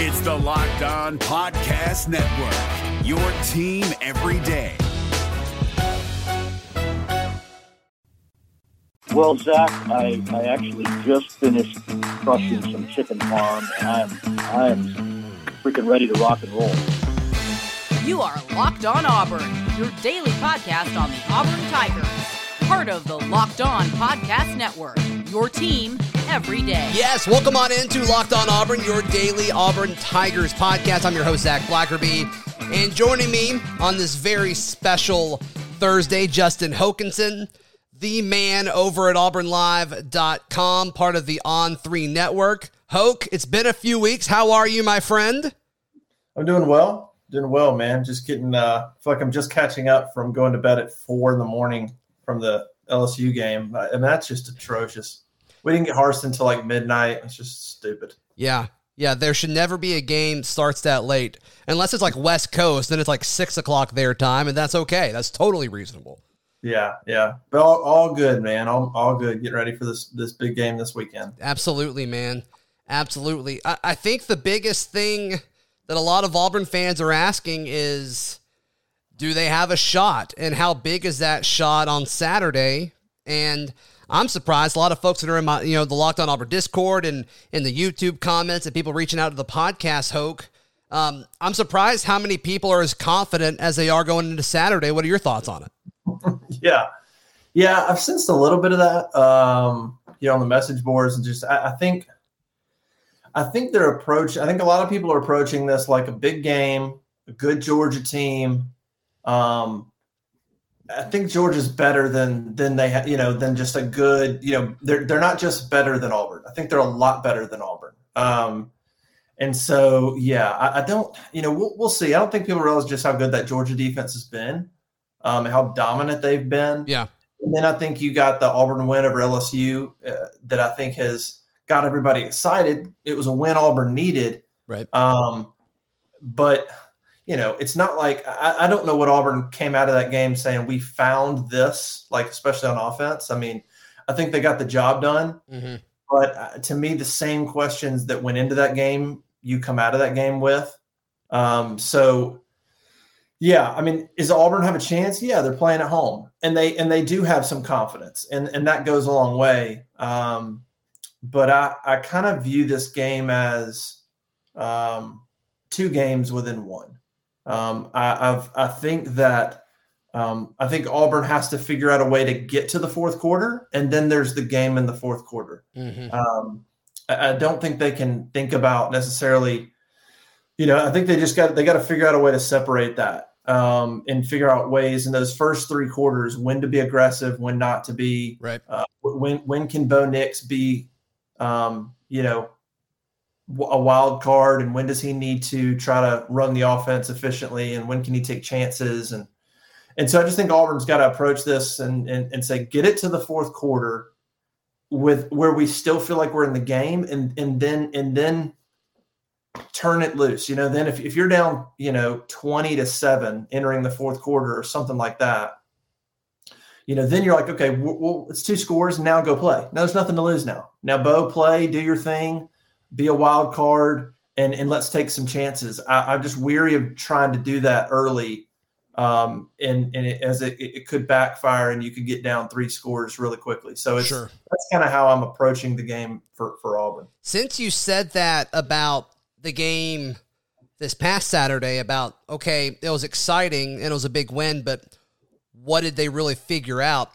It's the Locked On Podcast Network, your team every day. Well, Zac, I, I actually just finished crushing some chicken parm, and I am I am freaking ready to rock and roll. You are Locked On Auburn, your daily podcast on the Auburn Tigers, part of the Locked On Podcast Network. Your team every day. Yes, welcome on into Locked On Auburn, your daily Auburn Tigers podcast. I'm your host Zac Blackerby, and joining me on this very special Thursday, Justin Hokanson, the man over at auburnlive.com, part of the On3 network. Hoke, it's been a few weeks. How are you, my friend? I'm doing well. Doing well, man. Just getting uh feel like I'm just catching up from going to bed at four in the morning from the LSU game. Uh, and that's just atrocious. We didn't get Harsin until like midnight. It's just stupid. Yeah. Yeah, there should never be a game starts that late. Unless it's like West Coast, then it's like six o'clock their time, and that's okay. That's totally reasonable. Yeah, yeah, but all, all good, man. All, all good. Get ready for this this big game this weekend. Absolutely, man. Absolutely. I, I think the biggest thing that a lot of Auburn fans are asking is, do they have a shot, and how big is that shot on Saturday? And I'm surprised a lot of folks that are in my, you know, the Locked On Auburn Discord and in the YouTube comments and people reaching out to the podcast, Hoke. Um, I'm surprised how many people are as confident as they are going into Saturday. What are your thoughts on it? yeah, yeah, I've sensed a little bit of that. Um, you know, on the message boards and just I, I think, I think their approach. I think a lot of people are approaching this like a big game, a good Georgia team. Um, I think Georgia's better than than they ha- you know than just a good you know they're they're not just better than Auburn. I think they're a lot better than Auburn. Um, and so yeah, I, I don't you know we'll, we'll see. I don't think people realize just how good that Georgia defense has been um, how dominant they've been. Yeah. And then I think you got the Auburn win over LSU uh, that I think has got everybody excited. It was a win Auburn needed. Right. Um, but you know, it's not like I, I, don't know what Auburn came out of that game saying we found this, like especially on offense. I mean, I think they got the job done. Mm-hmm. But uh, to me, the same questions that went into that game, you come out of that game with. Um, so yeah, I mean, is Auburn have a chance? Yeah, they're playing at home, and they and they do have some confidence, and and that goes a long way. Um, but I I kind of view this game as um, two games within one. Um, I I've, I think that um, I think Auburn has to figure out a way to get to the fourth quarter, and then there's the game in the fourth quarter. Mm-hmm. Um, I, I don't think they can think about necessarily you know, I think they just got they got to figure out a way to separate that um, and figure out ways in those first three quarters when to be aggressive, when not to be. Right. Uh, when when can Bo Nix be, um, you know, a wild card, and when does he need to try to run the offense efficiently, and when can he take chances and and so I just think Auburn's got to approach this and, and and say get it to the fourth quarter with where we still feel like we're in the game, and and then and then turn it loose. You know, then if, if you're down, you know, 20 to 7 entering the fourth quarter or something like that, you know, then you're like, okay, well, it's two scores. Now go play. Now there's nothing to lose now. Now, Bo, play, do your thing, be a wild card, and, and let's take some chances. I, am just weary of trying to do that early. Um, and and it, as it, it could backfire and you could get down three scores really quickly. So it's sure. that's kind of how I'm approaching the game for, for Auburn. Since you said that about the game this past Saturday about okay, it was exciting and it was a big win, but what did they really figure out?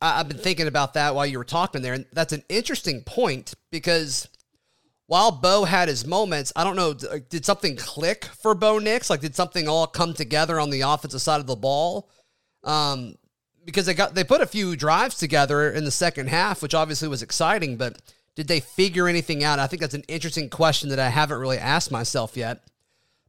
I, have been thinking about that while you were talking there, and that's an interesting point because while Bo had his moments, I don't know, did something click for Bo Nix? Like, did something all come together on the offensive side of the ball? Um, because they got they put a few drives together in the second half, which obviously was exciting, but did they figure anything out? I think that's an interesting question that I haven't really asked myself yet.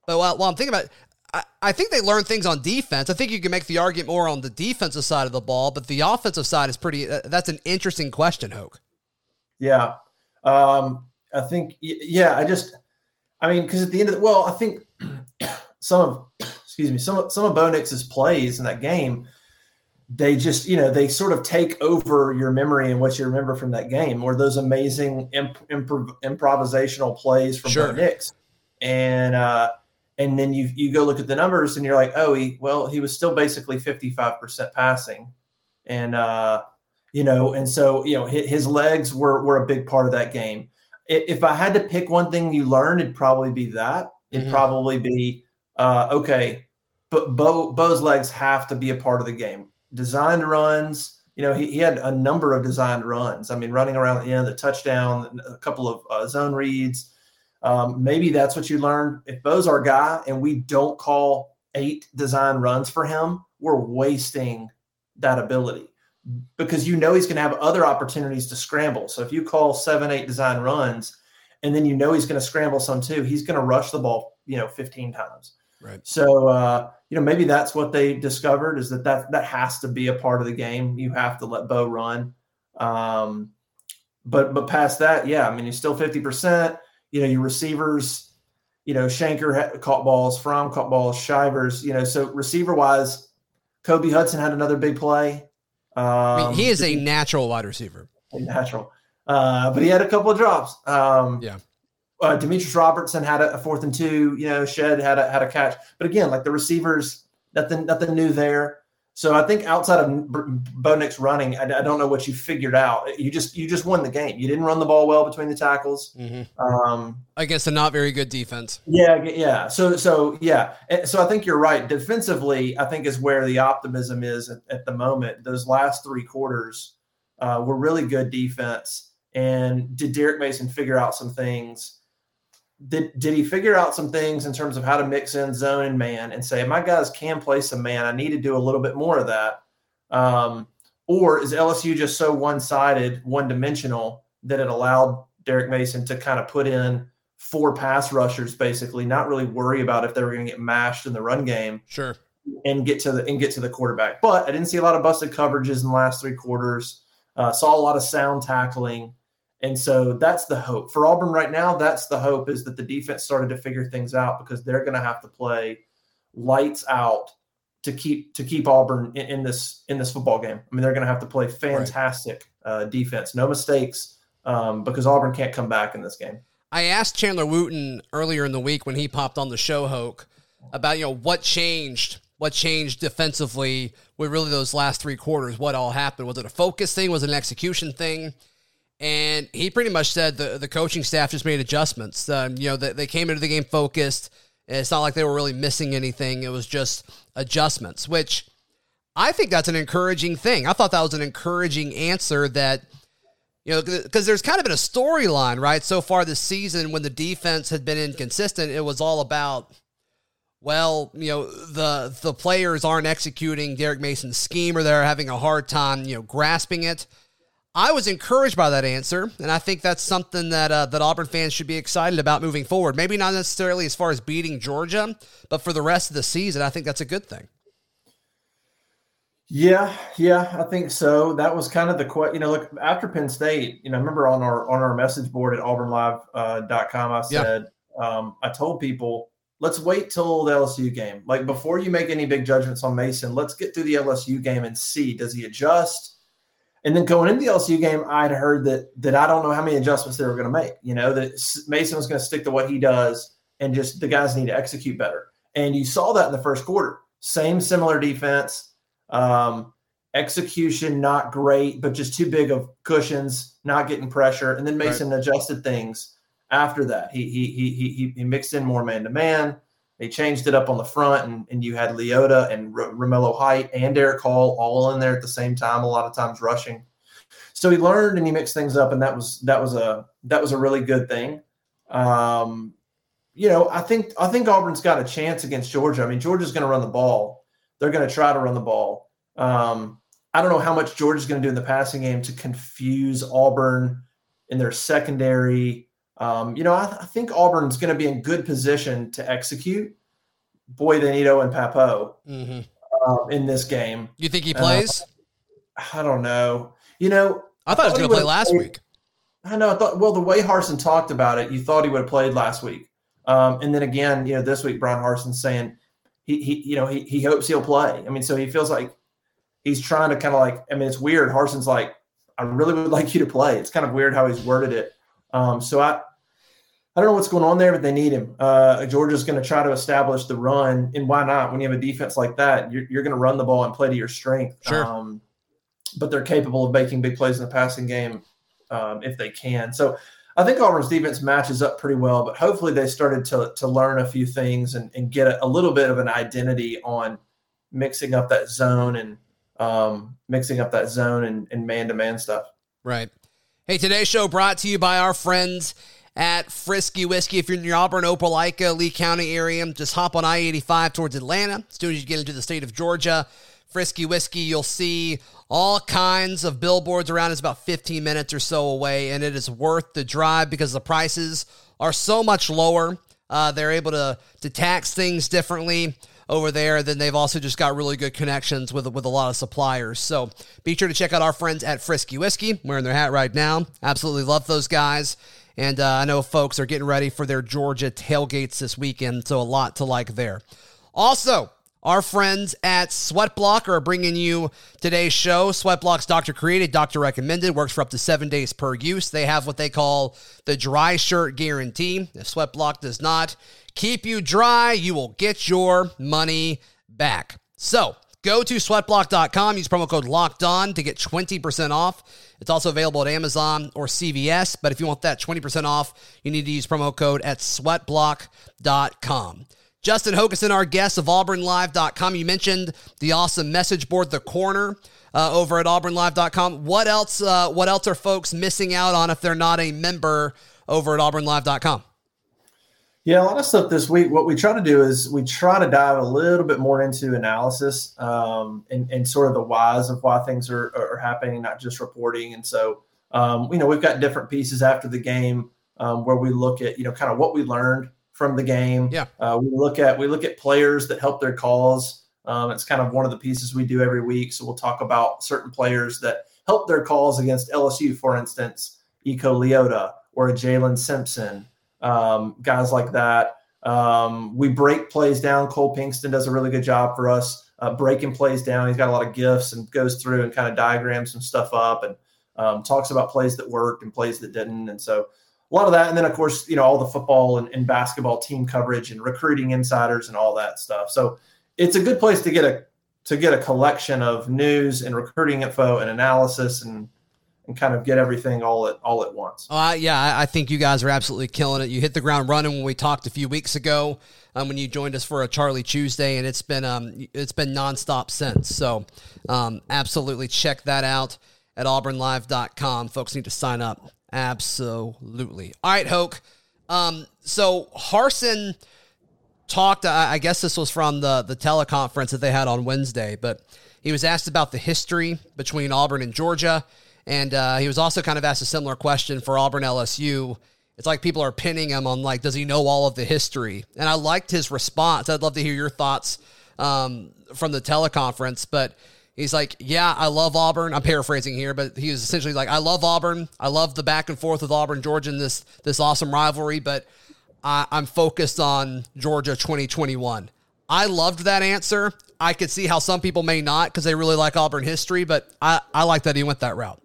But while, while I'm thinking about it, I, I think they learned things on defense. I think you can make the argument more on the defensive side of the ball, but the offensive side is pretty. Uh, that's an interesting question, Hoke. Yeah, um, I think. Yeah, I just. I mean, because at the end of the well, I think some of excuse me some of some of Bo Nix's plays in that game they just you know they sort of take over your memory and what you remember from that game or those amazing imp- improv- improvisational plays from sure. Bo Nix. and uh, and then you you go look at the numbers and you're like, oh, he well he was still basically 55 percent passing, and uh, you know, and so you know his, his legs were were a big part of that game. If I had to pick one thing you learned, it'd probably be that. It'd mm-hmm. probably be uh, okay, but Bo Bo's legs have to be a part of the game. Designed runs, you know, he, he had a number of designed runs. I mean, running around the end, the touchdown, a couple of uh, zone reads. Um, maybe that's what you learned. If Bo's our guy and we don't call eight design runs for him, we're wasting that ability because you know he's going to have other opportunities to scramble. So if you call seven, eight design runs, and then you know he's going to scramble some too, he's going to rush the ball, you know, 15 times. Right. So uh, you know maybe that's what they discovered is that that that has to be a part of the game. You have to let Bo run. Um, but but past that, yeah, I mean he's still 50 percent you know, your receivers, you know, Shenker caught balls, Fromm caught balls, Shivers, you know, so receiver wise, Kobe Hudson had another big play. Um, I mean, he is a natural wide receiver. Natural. Uh, but he had a couple of drops. Um, yeah. Uh, Demetrius Robertson had a, a, fourth and two. You know, Shed had a had a catch. But again, like the receivers, nothing nothing new there. So I think outside of Bo Nix running, I, I, don't know what you figured out. You just you just won the game. You didn't run the ball well between the tackles. Mm-hmm. Um, Against a not very good defense. Yeah, yeah. So so yeah. So I think you're right. Defensively, I think is where the optimism is at, at the moment. Those last three quarters uh, were really good defense. And did Derek Mason figure out some things? Did did he figure out some things in terms of how to mix in zone and man and say my guys can play some man. I need to do a little bit more of that. Um, or is lsu just so one-sided one-dimensional that it allowed derek mason to kind of put in four pass rushers basically not really worry about if they were going to get mashed in the run game sure. and get to the and get to the quarterback. But i didn't see a lot of busted coverages in the last three quarters. Uh, saw a lot of sound tackling and so that's the hope for Auburn right now. That's the hope is that the defense started to figure things out because they're going to have to play lights out to keep to keep Auburn in, in this in this football game. I mean, they're going to have to play fantastic right. uh, defense, no mistakes, um, because Auburn can't come back in this game. I asked Chandler Wooten earlier in the week when he popped on the show, Hoke, about you know what changed what changed defensively with really those last three quarters. What all happened? Was it a focus thing? Was it an execution thing? And he pretty much said the, the coaching staff just made adjustments. Um, you know, they, they came into the game focused. It's not like they were really missing anything. It was just adjustments, which I think that's an encouraging thing. I thought that was an encouraging answer that, you know, because there's kind of been a storyline, right? So far this season, when the defense had been inconsistent, it was all about, well, you know, the the players aren't executing Derek Mason's scheme or they're having a hard time, you know, grasping it. I was encouraged by that answer, and I think that's something that uh, that Auburn fans should be excited about moving forward. Maybe not necessarily as far as beating Georgia, but for the rest of the season, I think that's a good thing. Yeah, yeah, I think so. That was kind of the question. You know, look after Penn State. You know, I remember on our on our message board at AuburnLive.com, uh, I said yeah. um, I told people let's wait till the LSU game. Like before you make any big judgments on Mason, let's get through the LSU game and see does he adjust and then going into the LSU game, I'd heard that that I don't know how many adjustments they were going to make. You know that Mason was going to stick to what he does, and just the guys need to execute better. And you saw that in the first quarter. Same similar defense, um, execution not great, but just too big of cushions, not getting pressure. And then Mason right. adjusted things after that. He he he he he mixed in more man to man. They changed it up on the front, and, and you had Leota and R- Romello Height and Derick Hall all in there at the same time. A lot of times rushing. So he learned and he mixed things up, and that was that was a that was a really good thing. Um, you know, I think I think Auburn's got a chance against Georgia. I mean, Georgia's going to run the ball. They're going to try to run the ball. Um, I don't know how much Georgia's going to do in the passing game to confuse Auburn in their secondary. Um, you know, I, I, think Auburn's going to be in good position to execute Boy-Danito and Pappoe mm-hmm. uh, in this game. You think he plays? Uh, I don't know. You know, I thought, he was going to play last week. I know. I thought. Well, the way Harsin talked about it, you thought he would have played last week. Um, and then again, you know, this week Bryan Harsin's saying he, he, you know, he, he hopes he'll play. I mean, so he feels like he's trying to kind of like. I mean, it's weird. Harsin's like, I really would like you to play. It's kind of weird how he's worded it. Um, so I, I don't know what's going on there, but they need him. Uh, Georgia's going to try to establish the run, and why not? When you have a defense like that, you're, you're going to run the ball and play to your strength. Sure. Um, but they're capable of making big plays in the passing game um, if they can. So I think Auburn's defense matches up pretty well, but hopefully they started to, to learn a few things and, and get a, a little bit of an identity on mixing up that zone and um, mixing up that zone and, and man-to-man stuff. Right. Hey, today's show brought to you by our friends at Frisky Whiskey. If you're in the Auburn, Opelika, Lee County area, just hop on I-85 towards Atlanta. As soon as you get into the state of Georgia, Frisky Whiskey, you'll see all kinds of billboards around. It's about 15 minutes or so away, and it is worth the drive because the prices are so much lower. Uh, they're able to, to tax things differently over there. Then they've also just got really good connections with with a lot of suppliers. So be sure to check out our friends at Frisky Whiskey. Wearing their hat right now. Absolutely love those guys. And uh, I know folks are getting ready for their Georgia tailgates this weekend, so a lot to like there. Also, our friends at Sweatblock are bringing you today's show. Sweatblock's doctor created, doctor recommended, works for up to seven days per use. They have what they call the dry shirt guarantee. If Sweatblock does not keep you dry, you will get your money back. So, Go to sweatblock.com, use promo code locked on to get 20% off. It's also available at Amazon or CVS, but if you want that 20% off, you need to use promo code at sweatblock.com. Justin Hokanson, our guest of auburnlive.com. You mentioned the awesome message board, The Corner, uh, over at auburnlive.com. What else, uh, what else are folks missing out on if they're not a member over at auburnlive.com? Yeah, a lot of stuff this week. What we try to do is we try to dive a little bit more into analysis um, and, and sort of the whys of why things are, are happening, not just reporting. And so, um, you know, we've got different pieces after the game um, where we look at, you know, kind of what we learned from the game. Yeah. Uh, we look at we look at players that help their cause. Um, it's kind of one of the pieces we do every week. So we'll talk about certain players that help their calls against LSU, for instance, Eku Leota or a Jaylin Simpson um, guys like that. Um, we break plays down. Cole Pinkston does a really good job for us uh, breaking plays down. He's got a lot of gifts and goes through and kind of diagrams some stuff up and um, talks about plays that worked and plays that didn't. And so a lot of that. And then, of course, you know, all the football and, and basketball team coverage and recruiting insiders and all that stuff. So it's a good place to get a to get a collection of news and recruiting info and analysis and and kind of get everything all at all at once. Uh, yeah, I think you guys are absolutely killing it. You hit the ground running when we talked a few weeks ago um, when you joined us for a Charlie Tuesday, and it's been um, it's been nonstop since. So, um, absolutely check that out at auburnlive.com. Folks need to sign up. Absolutely. All right, Hoke. Um, so Harsin talked. I guess this was from the the teleconference that they had on Wednesday, but he was asked about the history between Auburn and Georgia. And uh, he was also kind of asked a similar question for Auburn LSU. It's like people are pinning him on like, does he know all of the history? And I liked his response. I'd love to hear your thoughts um, from the teleconference. But he's like, yeah, I love Auburn. I'm paraphrasing here, but he was essentially like, I love Auburn. I love the back and forth with Auburn, Georgia, in this this awesome rivalry. But I, I'm focused on Georgia 2021. I loved that answer. I could see how some people may not because they really like Auburn history, but I, I like that he went that route.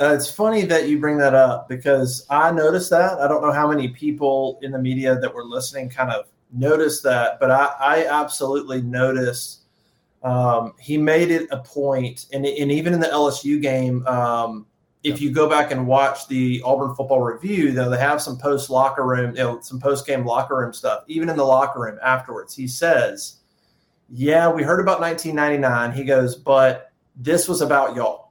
Uh, it's funny that you bring that up because I noticed that. I don't know how many people in the media that were listening kind of noticed that, but I, I absolutely noticed. Um, he made it a point, and, and even in the LSU game, um, if you go back and watch the Auburn football review, though they have some post locker room, you know, some post game locker room stuff. Even in the locker room afterwards, he says, "Yeah, we heard about 1999." He goes, "But this was about y'all."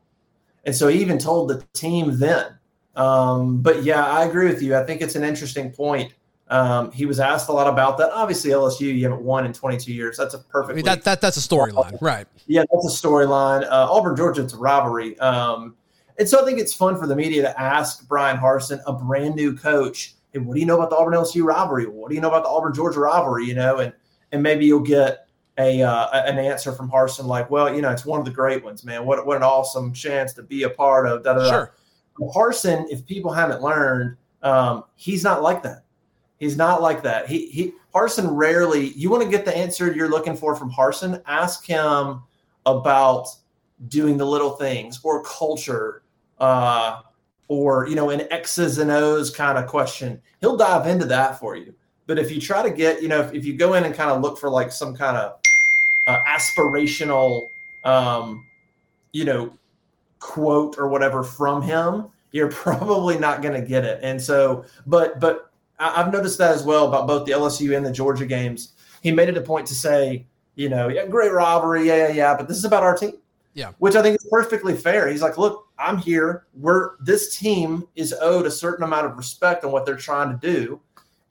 And so he even told the team then. Um, but yeah, I agree with you. I think it's an interesting point. Um, he was asked a lot about that. Obviously, LSU, you haven't won in 22 years. That's a perfect. I mean, that, that that's a storyline, right? Yeah, that's a storyline. Uh, Auburn, Georgia, it's a rivalry. Um, and so I think it's fun for the media to ask Bryan Harsin, a brand new coach, hey, what do you know about the Auburn LSU rivalry? What do you know about the Auburn Georgia rivalry? You know, and and maybe you'll get a uh, an answer from Harsin like, well, you know, it's one of the great ones, man. What what an awesome chance to be a part of. Da, da, da. Sure. Harsin, if people haven't learned, um, he's not like that. He's not like that. He he Harsin rarely. You want to get the answer you're looking for from Harsin. Ask him about doing the little things or culture, uh, or you know an X's and O's kind of question, he'll dive into that for you. But if you try to get, you know, if, if you go in and kind of look for like some kind of aspirational, um, you know, quote or whatever from him, you're probably not going to get it. And so, but but I've noticed that as well about both the LSU and the Georgia games. He made it a point to say, you know, yeah, great rivalry, yeah, yeah, yeah, but this is about our team. Yeah. Which I think is perfectly fair. He's like, look, I'm here. We're this team is owed a certain amount of respect on what they're trying to do.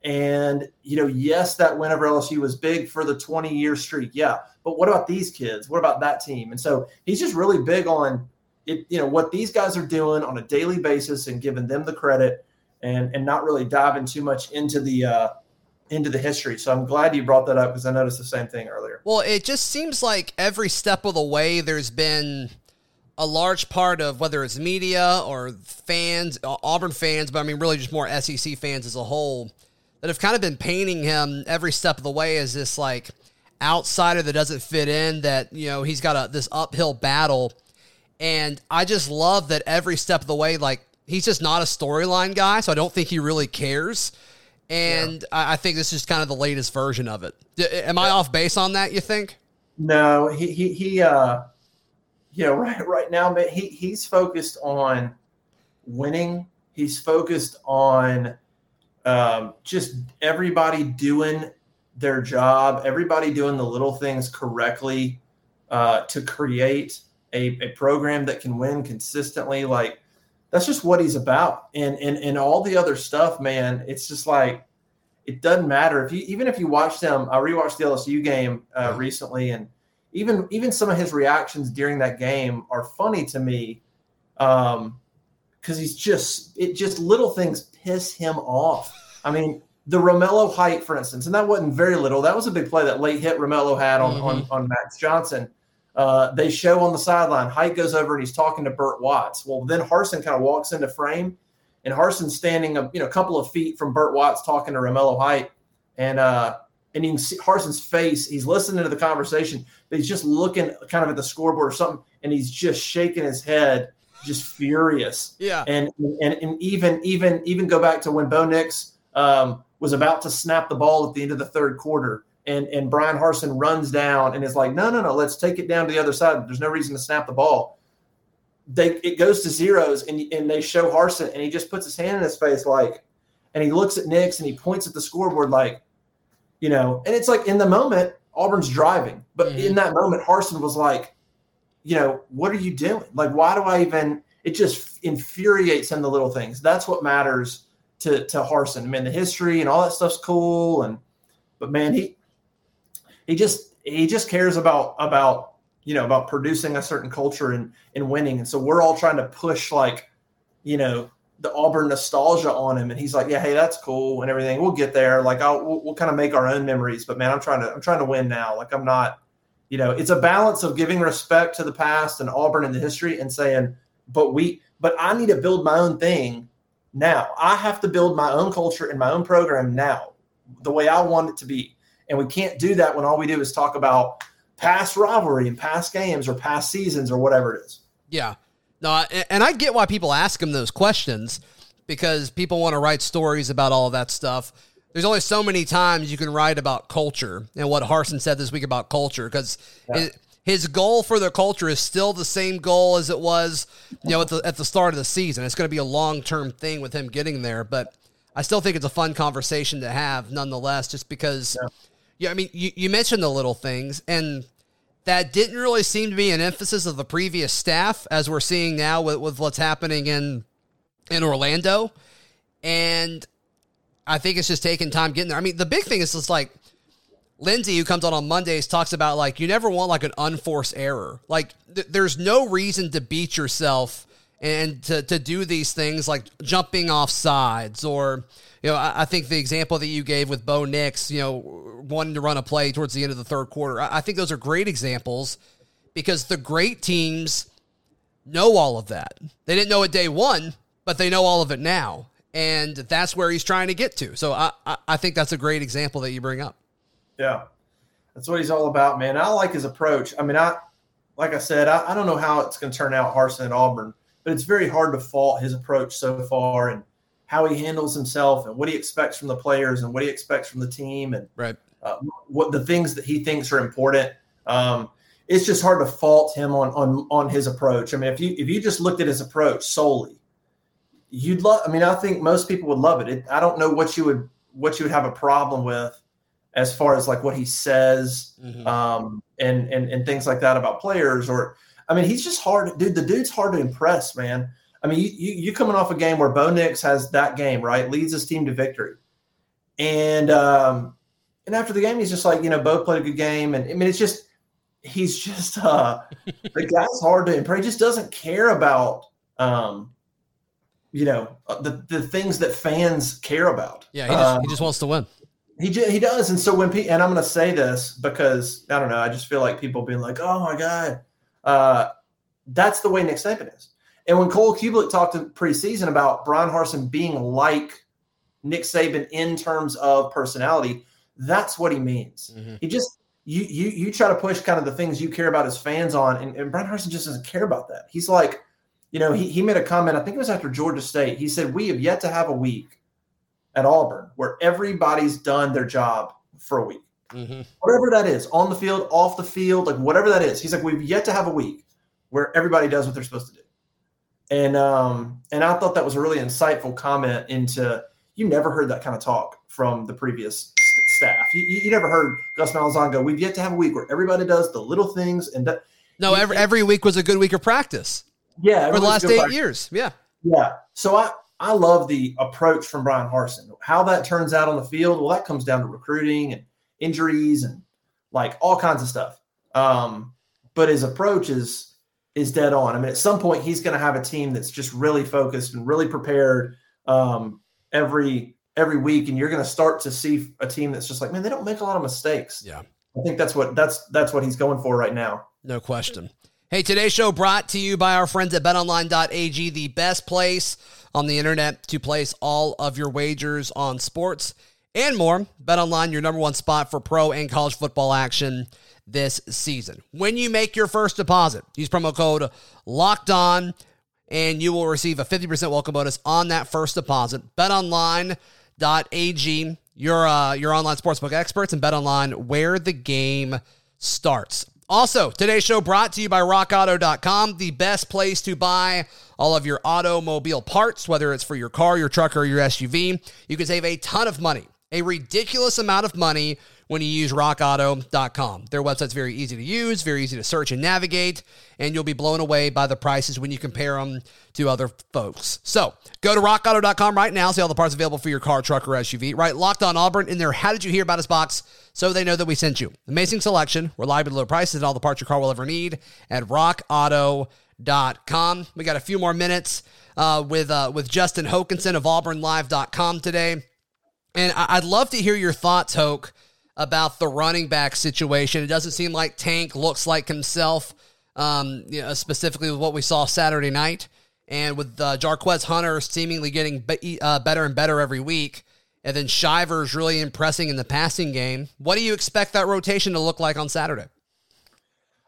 And, you know, yes, that win over LSU was big for the 20 year streak. Yeah. But what about these kids? What about that team? And so he's just really big on it, you know, what these guys are doing on a daily basis and giving them the credit and and not really diving too much into the uh into the history. So I'm glad you brought that up because I noticed the same thing earlier. Well, it just seems like every step of the way there's been a large part of whether it's media or fans, Auburn fans, but I mean really just more SEC fans as a whole that have kind of been painting him every step of the way as this like outsider that doesn't fit in that you know he's got a this uphill battle and I just love that every step of the way like he's just not a storyline guy so I don't think he really cares and yeah. I, I, think this is kind of the latest version of it. Am I off base on that? You think? No, he he he. Uh, you know, right right now, man, he he's focused on winning. He's focused on um, just everybody doing their job, everybody doing the little things correctly uh, to create a, a program that can win consistently. Like that's just what he's about. And and and all the other stuff, man, it's just like it doesn't matter if you even if you watch them. I rewatched the LSU game uh, recently, and even even some of his reactions during that game are funny to me, um, because he's just it just little things piss him off. I mean, the Romello height, for instance, and that wasn't very little. That was a big play that late hit Romello had on mm-hmm. on, on Max Johnson. Uh, they show on the sideline, Height goes over and he's talking to Bert Watts. Well, then Harsin kind of walks into frame, and Harsin's standing a you know a couple of feet from Bert Watts talking to Romello Height, and uh, and you can see Harsin's face. He's listening to the conversation, but he's just looking kind of at the scoreboard or something, and he's just shaking his head, just furious. Yeah. And and and even even even go back to when Bo Nix um, was about to snap the ball at the end of the third quarter and and Bryan Harsin runs down and is like, no, no, no, let's take it down to the other side. There's no reason to snap the ball. They it goes to zeros and and they show Harsin and he just puts his hand in his face like, and he looks at Nix and he points at the scoreboard like, you know, and it's like in the moment Auburn's driving, but mm-hmm. in that moment Harsin was like, you know, what are you doing? Like, why do I even? It just infuriates him the little things. That's what matters to to Harsin. I mean, the history and all that stuff's cool and. But man, he he just he just cares about about you know about producing a certain culture and and winning and so we're all trying to push like you know the auburn nostalgia on him and he's like yeah hey that's cool and everything we'll get there like i'll we'll, we'll kind of make our own memories but man i'm trying to i'm trying to win now like i'm not you know it's a balance of giving respect to the past and auburn and the history and saying but we but i need to build my own thing now i have to build my own culture and my own program now the way i want it to be and we can't do that when all we do is talk about past rivalry and past games or past seasons or whatever it is. Yeah. No, and I get why people ask him those questions because people want to write stories about all of that stuff. There's only so many times you can write about culture and what Harsin said this week about culture because yeah. his goal for the culture is still the same goal as it was, you know, at the at the start of the season. It's going to be a long term thing with him getting there, but I still think it's a fun conversation to have, nonetheless, just because. Yeah yeah, I mean, you, you mentioned the little things, and that didn't really seem to be an emphasis of the previous staff, as we're seeing now with, with what's happening in in Orlando. And I think it's just taking time getting there. I mean, the big thing is just like Lindsay, who comes on on Mondays, talks about like you never want like an unforced error. Like th- there's no reason to beat yourself and to, to do these things like jumping off sides or you know, I, I, think the example that you gave with Bo Nix, you know, wanting to run a play towards the end of the third quarter, I, I think those are great examples because the great teams know all of that. They didn't know it day one, but they know all of it now. And that's where he's trying to get to. So I, I, I think that's a great example that you bring up. Yeah. That's what he's all about, man. I like his approach. I mean, I like I said, I, I don't know how it's going to turn out Harsin at Auburn but it's very hard to fault his approach so far and how he handles himself and what he expects from the players and what he expects from the team and right. uh, what the things that he thinks are important. Um, it's just hard to fault him on on on his approach. I mean, if you if you just looked at his approach solely, you'd love. I mean, I think most people would love it. it. I don't know what you would what you would have a problem with as far as like what he says Mhm. um, and and and things like that about players. Or I mean, he's just hard, dude. The dude's hard to impress, man. I mean, you you, you coming off a game where Bo Nix has that game right, leads his team to victory, and um, and after the game, he's just like, you know, Bo played a good game, and I mean, it's just he's just uh, the guy's hard to impress. He just doesn't care about um, you know, uh, the the things that fans care about. Yeah, he just, Um, he just wants to win. he ju- he does, and so when pe- and I'm going to say this because I don't know, I just feel like people being like, "Oh my god," uh, that's the way Nick Saban is. And when Cole Cubelic talked in preseason about Bryan Harsin being like Nick Saban in terms of personality, that's what he means. Mhm. He just you you you try to push kind of the things you care about as fans on, and, and Bryan Harsin just doesn't care about that. He's like, you know, he he made a comment. I think it was after Georgia State. He said, "We have yet to have a week." At Auburn, where everybody's done their job for a week Mhm. whatever that is, on the field, off the field, like whatever that is. He's like, we've yet to have a week where everybody does what they're supposed to do. And um, and I thought that was a really insightful comment into you never heard that kind of talk from the previous st- staff. You, you, you never heard Gus Malzahn go, we've yet to have a week where everybody does the little things and that, No, every every week was a good week of practice yeah, for the last eight years. Yeah. Yeah. So I I love the approach from Bryan Harsin. How that turns out on the field, well, that comes down to recruiting and injuries and like all kinds of stuff. Um, but his approach is is dead on. I mean, at some point, he's going to have a team that's just really focused and really prepared um, every every week, and you're going to start to see a team that's just like, man, they don't make a lot of mistakes. Yeah. I think that's what that's that's what he's going for right now. No question. Hey, today's show brought to you by our friends at betonline.ag, the best place on the internet to place all of your wagers on sports and more. BetOnline, your number one spot for pro and college football action this season. When you make your first deposit, use promo code LOCKED ON and you will receive a 50% welcome bonus on that first deposit. BetOnline.ag, your uh, your online sportsbook experts, and BetOnline, where the game starts. Also, today's show brought to you by RockAuto.com, the best place to buy all of your automobile parts, whether it's for your car, your truck, or your SUV. You can save a ton of money, a ridiculous amount of money when you use rockauto.com. Their website's very easy to use, very easy to search and navigate, and you'll be blown away by the prices when you compare them to other folks. So go to rockauto.com right now, see all the parts available for your car, truck, or SUV. Right, locked on Auburn in there. How did you hear about us box? So they know that we sent you. Amazing selection, reliable low prices, and all the parts your car will ever need at rockauto.com. We got a few more minutes uh, with uh, with Justin Hokanson of AuburnLive.com today. And I- I'd love to hear your thoughts, Hoke, about the running back situation. It doesn't seem like Tank looks like himself, um, you know, specifically with what we saw Saturday night. And with uh, Jarquez Hunter seemingly getting be- uh, better and better every week. And then Shivers really impressing in the passing game. What do you expect that rotation to look like on Saturday?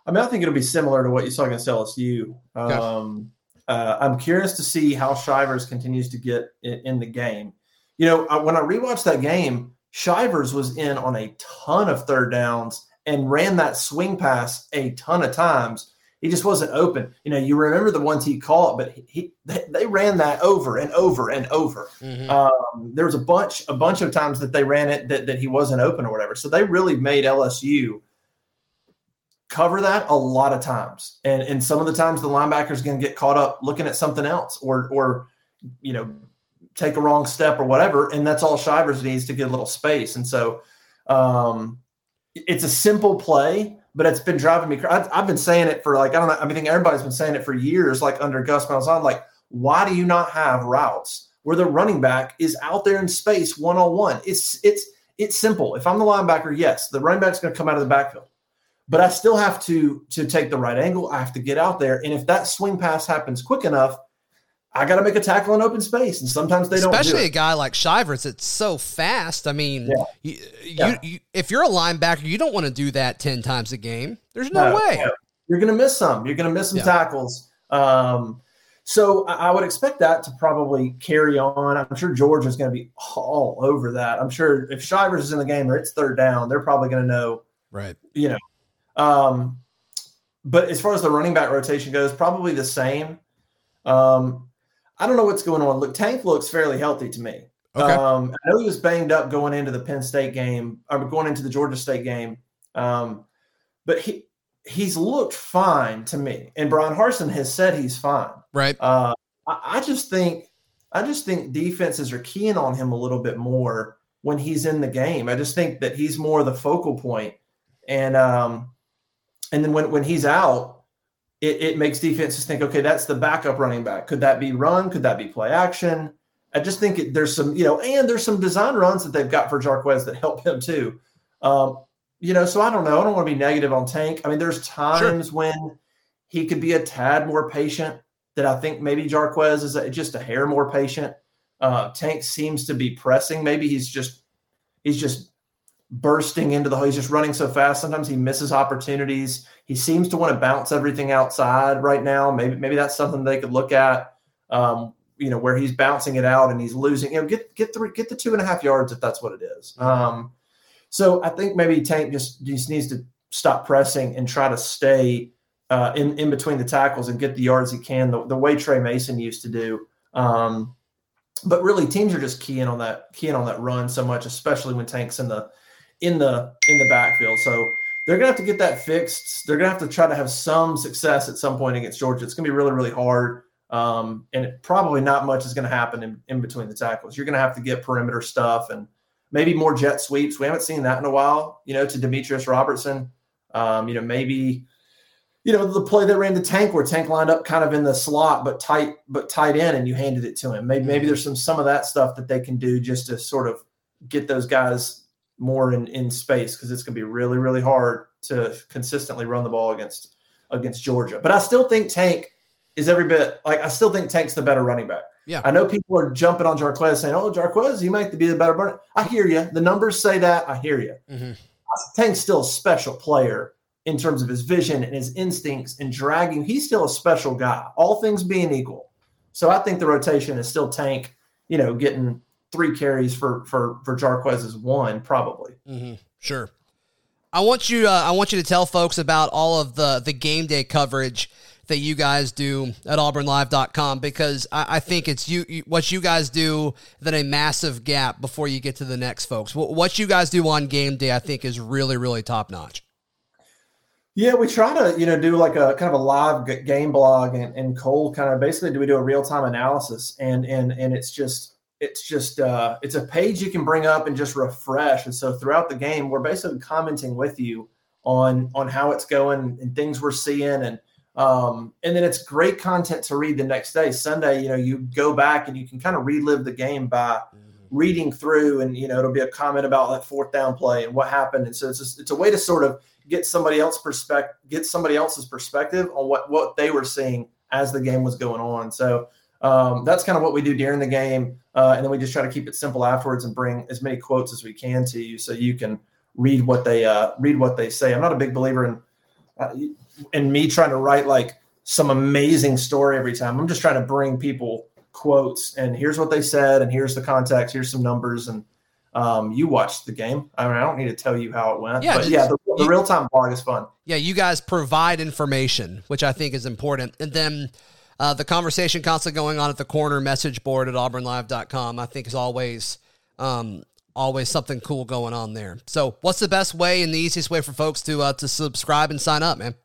I mean, I think it'll be similar to what you saw against LSU. Um, uh, I'm curious to see how Shivers continues to get in, in the game. You know, I, when I rewatched that game, Shivers was in on a ton of third downs and ran that swing pass a ton of times. He just wasn't open. You know, you remember the ones he caught, but he, he they, they ran that over and over and over. Um, there was a bunch, a bunch of times that they ran it that, that he wasn't open or whatever. So they really made LSU cover that a lot of times. And and some of the times the linebacker's going to get caught up looking at something else or or you know take a wrong step or whatever. And that's all Shivers needs to get a little space. And so um, it's a simple play, but it's been driving me. I've, I've been saying it for like I don't know. I think everybody's been saying it for years. Like under Gus Malzahn, like why do you not have routes where the running back is out there in space one on one? It's it's it's simple. If I'm the linebacker, yes, the running back's going to come out of the backfield, but I still have to to take the right angle. I have to get out there, and if that swing pass happens quick enough, I got to make a tackle in open space, and sometimes they don't. Especially it. a guy like Shivers, it's so fast. I mean, Yeah. you, you, Yeah. you, if you're a linebacker, you don't want to do that 10 times a game. There's no, No, way. no. You're going to miss some. You're going to miss some Yeah. tackles. Um, So I would expect that to probably carry on. I'm sure George is going to be all over that. I'm sure if Shivers is in the game or it's third down, they're probably going to know, right? You know, um, but as far as the running back rotation goes, probably the same. Um, I don't know what's going on. Look, Tank looks fairly healthy to me. Okay. Um, I know he was banged up going into the Penn State game, or going into the Georgia State game. Um, but he he's looked fine to me, and Bryan Harsin has said he's fine. Right. Uh, I, I just think I just think defenses are keying on him a little bit more when he's in the game. I just think that he's more the focal point, and um, and then when when he's out, it, it makes defenses think, okay, that's the backup running back. Could that be run? Could that be play action? I just think it, there's some, you know, and there's some design runs that they've got for Jarquez that help him too. Um, you know, so I don't know. I don't want to be negative on Tank. I mean, there's times sure. when he could be a tad more patient. That I think maybe Jarquez is a, just a hair more patient. Uh, Tank seems to be pressing. Maybe he's just he's just bursting into the hole. he's just running so fast. Sometimes he misses opportunities. He seems to want to bounce everything outside right now. Maybe maybe that's something they could look at. Um, you know, where he's bouncing it out and he's losing. You know, get get the get the two and a half yards if that's what it is. Um, so I think maybe Tank just just needs to stop pressing and try to stay uh, in in between the tackles and get the yards he can, the, the way Tre Mason used to do. Um, but really, teams are just keying on that keying on that run so much, especially when Tank's in the in the in the backfield. So they're gonna have to get that fixed. They're gonna have to try to have some success at some point against Georgia. It's gonna be really really hard. Um, and it, probably not much is going to happen in, in between the tackles. You're going to have to get perimeter stuff and maybe more jet sweeps. We haven't seen that in a while, you know, to Demetrius Robertson. Um, you know, maybe, you know, the play that ran the tank where tank lined up kind of in the slot, but tight, but tight in, and you handed it to him. Maybe, maybe there's some some of that stuff that they can do just to sort of get those guys more in, in space because it's going to be really, really hard to consistently run the ball against against Georgia. But I still think Tank is every bit like I still think Tank's the better running back. Yeah. I know people are jumping on Jarquez saying, "Oh, Jarquez, you might be the better runner." I hear you. The numbers say that. I hear you. Mm-hmm. Tank's still a special player in terms of his vision and his instincts and dragging. He's still a special guy, all things being equal. So I think the rotation is still Tank. You know, getting three carries for for for Jarquez's one probably. Mm-hmm. Sure. I want you. Uh, I want you to tell folks about all of the the game day coverage that you guys do at auburnlive.com because I, I think it's you, you, what you guys do then a massive gap before you get to the next folks. What, what you guys do on game day, I think, is really, really top notch. Yeah, we try to, you know, do like a kind of a live game blog and, and Cole kind of basically do we do a real time analysis and and and it's just it's just uh it's a page you can bring up and just refresh. And so throughout the game, we're basically commenting with you on on how it's going and things we're seeing and um, and then it's great content to read the next day. Sunday, you know, you go back and you can kind of relive the game by mm-hmm. reading through, and you know, it'll be a comment about that fourth down play and what happened. And so it's just, it's a way to sort of get somebody else perspective, get somebody else's perspective on what what they were seeing as the game was going on. So um, that's kind of what we do during the game, uh, and then we just try to keep it simple afterwards and bring as many quotes as we can to you, so you can read what they uh, read what they say. I'm not a big believer in uh, and me trying to write like some amazing story every time. I'm just trying to bring people quotes and here's what they said and here's the context, here's some numbers and um, you watched the game. I mean, I don't need to tell you how it went. Yeah, but yeah, the, the real time blog is fun. Yeah, you guys provide information, which I think is important. And then uh, the conversation constantly going on at the corner message board at auburnlive.com, I think is always um, always something cool going on there. So, what's the best way and the easiest way for folks to uh, to subscribe and sign up, man?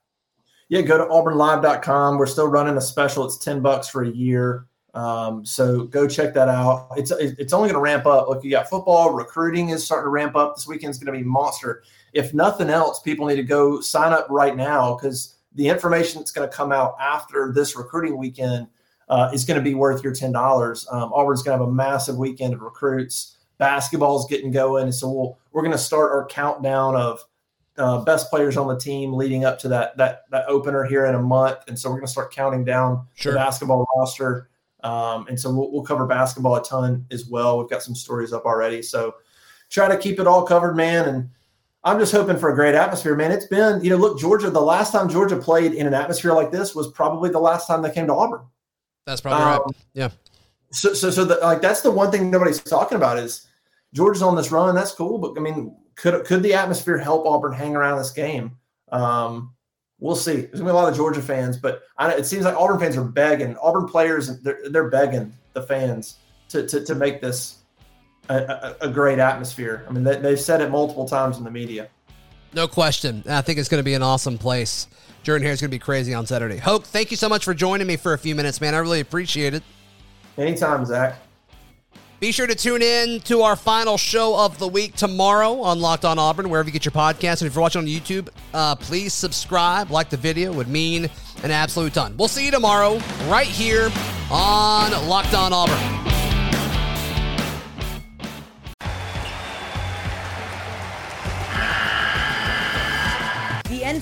Yeah, go to auburnlive.com. We're still running a special. It's 10 bucks for a year. Um, so go check that out. It's it's only going to ramp up. Look, you got football, recruiting is starting to ramp up. This weekend's going to be monster. If nothing else, people need to go sign up right now because the information that's going to come out after this recruiting weekend uh, is going to be worth your ten dollars. Um, Auburn's going to have a massive weekend of recruits. Basketball's getting going, so we'll, we're going to start our countdown of uh, best players on the team leading up to that that that opener here in a month, and so we're going to start counting down sure. the basketball roster. Um, and so we'll, we'll, cover basketball a ton as well. We've got some stories up already, so try to keep it all covered, man. And I'm just hoping for a great atmosphere, man. It's been, you know, look, Georgia. The last time Georgia played in an atmosphere like this was probably the last time they came to Auburn. That's probably um, right. Yeah. So, so, so the, like that's the one thing nobody's talking about is Georgia's on this run. That's cool, but I mean, could could the atmosphere help Auburn hang around this game? Um, we'll see. There's gonna be a lot of Georgia fans, but I, it seems like Auburn fans are begging. Auburn players, they're, they're begging the fans to, to, to make this a, a, great atmosphere. I mean, they, they've said it multiple times in the media. No question. I think it's going to be an awesome place. Jordan Hare is going to be crazy on Saturday. Hoke, thank you so much for joining me for a few minutes, man. I really appreciate it. Anytime, Zac. Be sure to tune in to our final show of the week tomorrow on Locked On Auburn, wherever you get your podcast. And if you're watching on YouTube, uh, please subscribe, like the video, would mean an absolute ton. We'll see you tomorrow right here on Locked On Auburn.